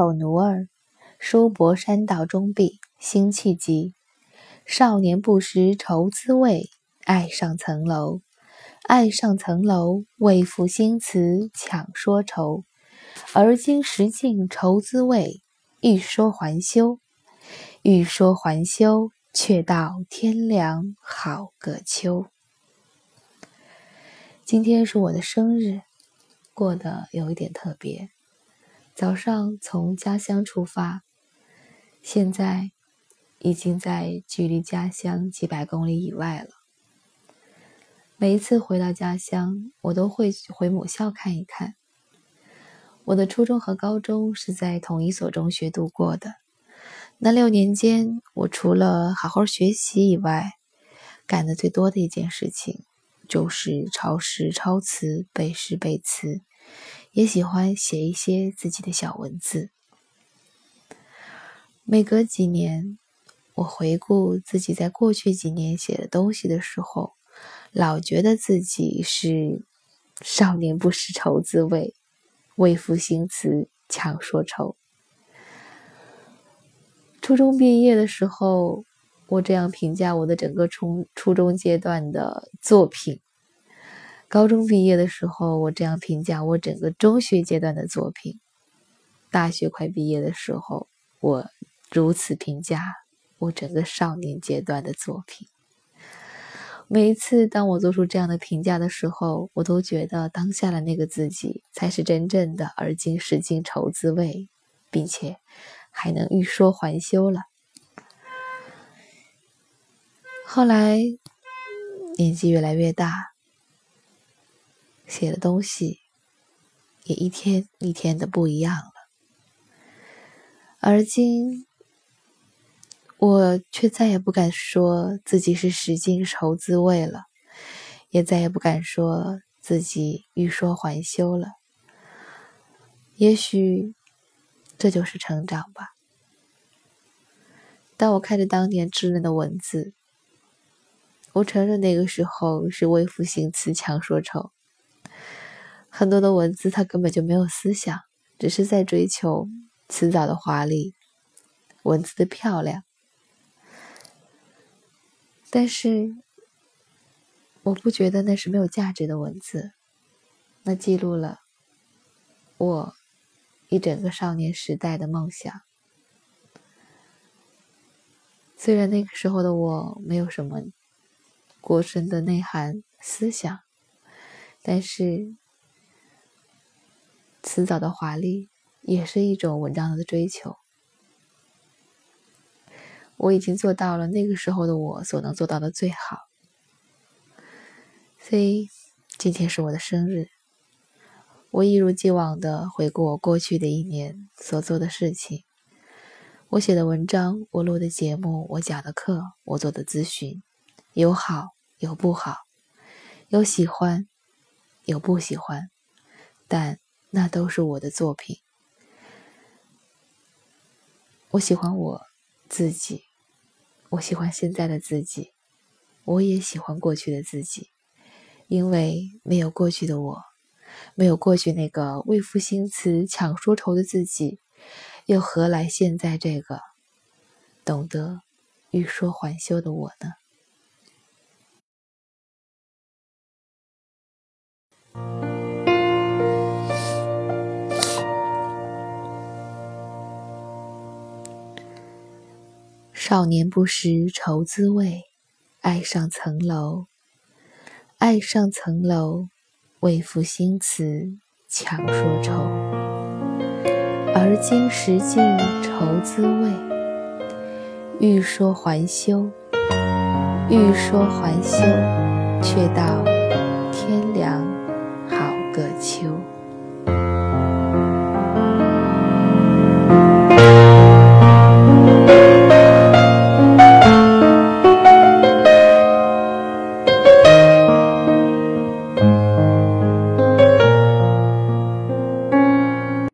丑奴儿，书博山道中壁，辛弃疾。少年不识愁滋味，爱上层楼。爱上层楼，为赋新词强说愁。而今识尽愁滋味，欲说还休。欲说还休，却道天凉好个秋。今天是我的生日，过得有一点特别。早上从家乡出发，现在已经在距离家乡几百公里以外了。每一次回到家乡，我都会回母校看一看。我的初中和高中是在同一所中学度过的。那六年间，我除了好好学习以外，干的最多的一件事情就是抄诗、抄词、背诗、背词。也喜欢写一些自己的小文字。每隔几年，我回顾自己在过去几年写的东西的时候，老觉得自己是少年不识愁滋味，为赋新词强说愁。初中毕业的时候，我这样评价我的整个初初中阶段的作品。高中毕业的时候，我这样评价我整个中学阶段的作品；大学快毕业的时候，我如此评价我整个少年阶段的作品。每一次当我做出这样的评价的时候，我都觉得当下的那个自己才是真正的“而今识尽愁滋味”，并且还能欲说还休了。后来年纪越来越大。写的东西也一天一天的不一样了，而今我却再也不敢说自己是十斤愁滋味了，也再也不敢说自己欲说还休了。也许这就是成长吧。当我看着当年稚嫩的文字，我承认那个时候是为赋新词强说愁。很多的文字，它根本就没有思想，只是在追求辞藻的华丽，文字的漂亮。但是，我不觉得那是没有价值的文字，那记录了我一整个少年时代的梦想。虽然那个时候的我没有什么过深的内涵思想，但是。辞藻的华丽也是一种文章的追求。我已经做到了那个时候的我所能做到的最好。所以今天是我的生日，我一如既往的回顾我过去的一年所做的事情，我写的文章，我录的节目，我讲的课，我做的咨询，有好有不好，有喜欢，有不喜欢，但。那都是我的作品。我喜欢我自己，我喜欢现在的自己，我也喜欢过去的自己。因为没有过去的我，没有过去那个为赋新词强说愁的自己，又何来现在这个懂得欲说还休的我呢？少年不识愁滋味爱上层楼爱上层楼为赋新词强说愁。而今识尽愁滋味欲说还休欲说还休却道天凉好个秋。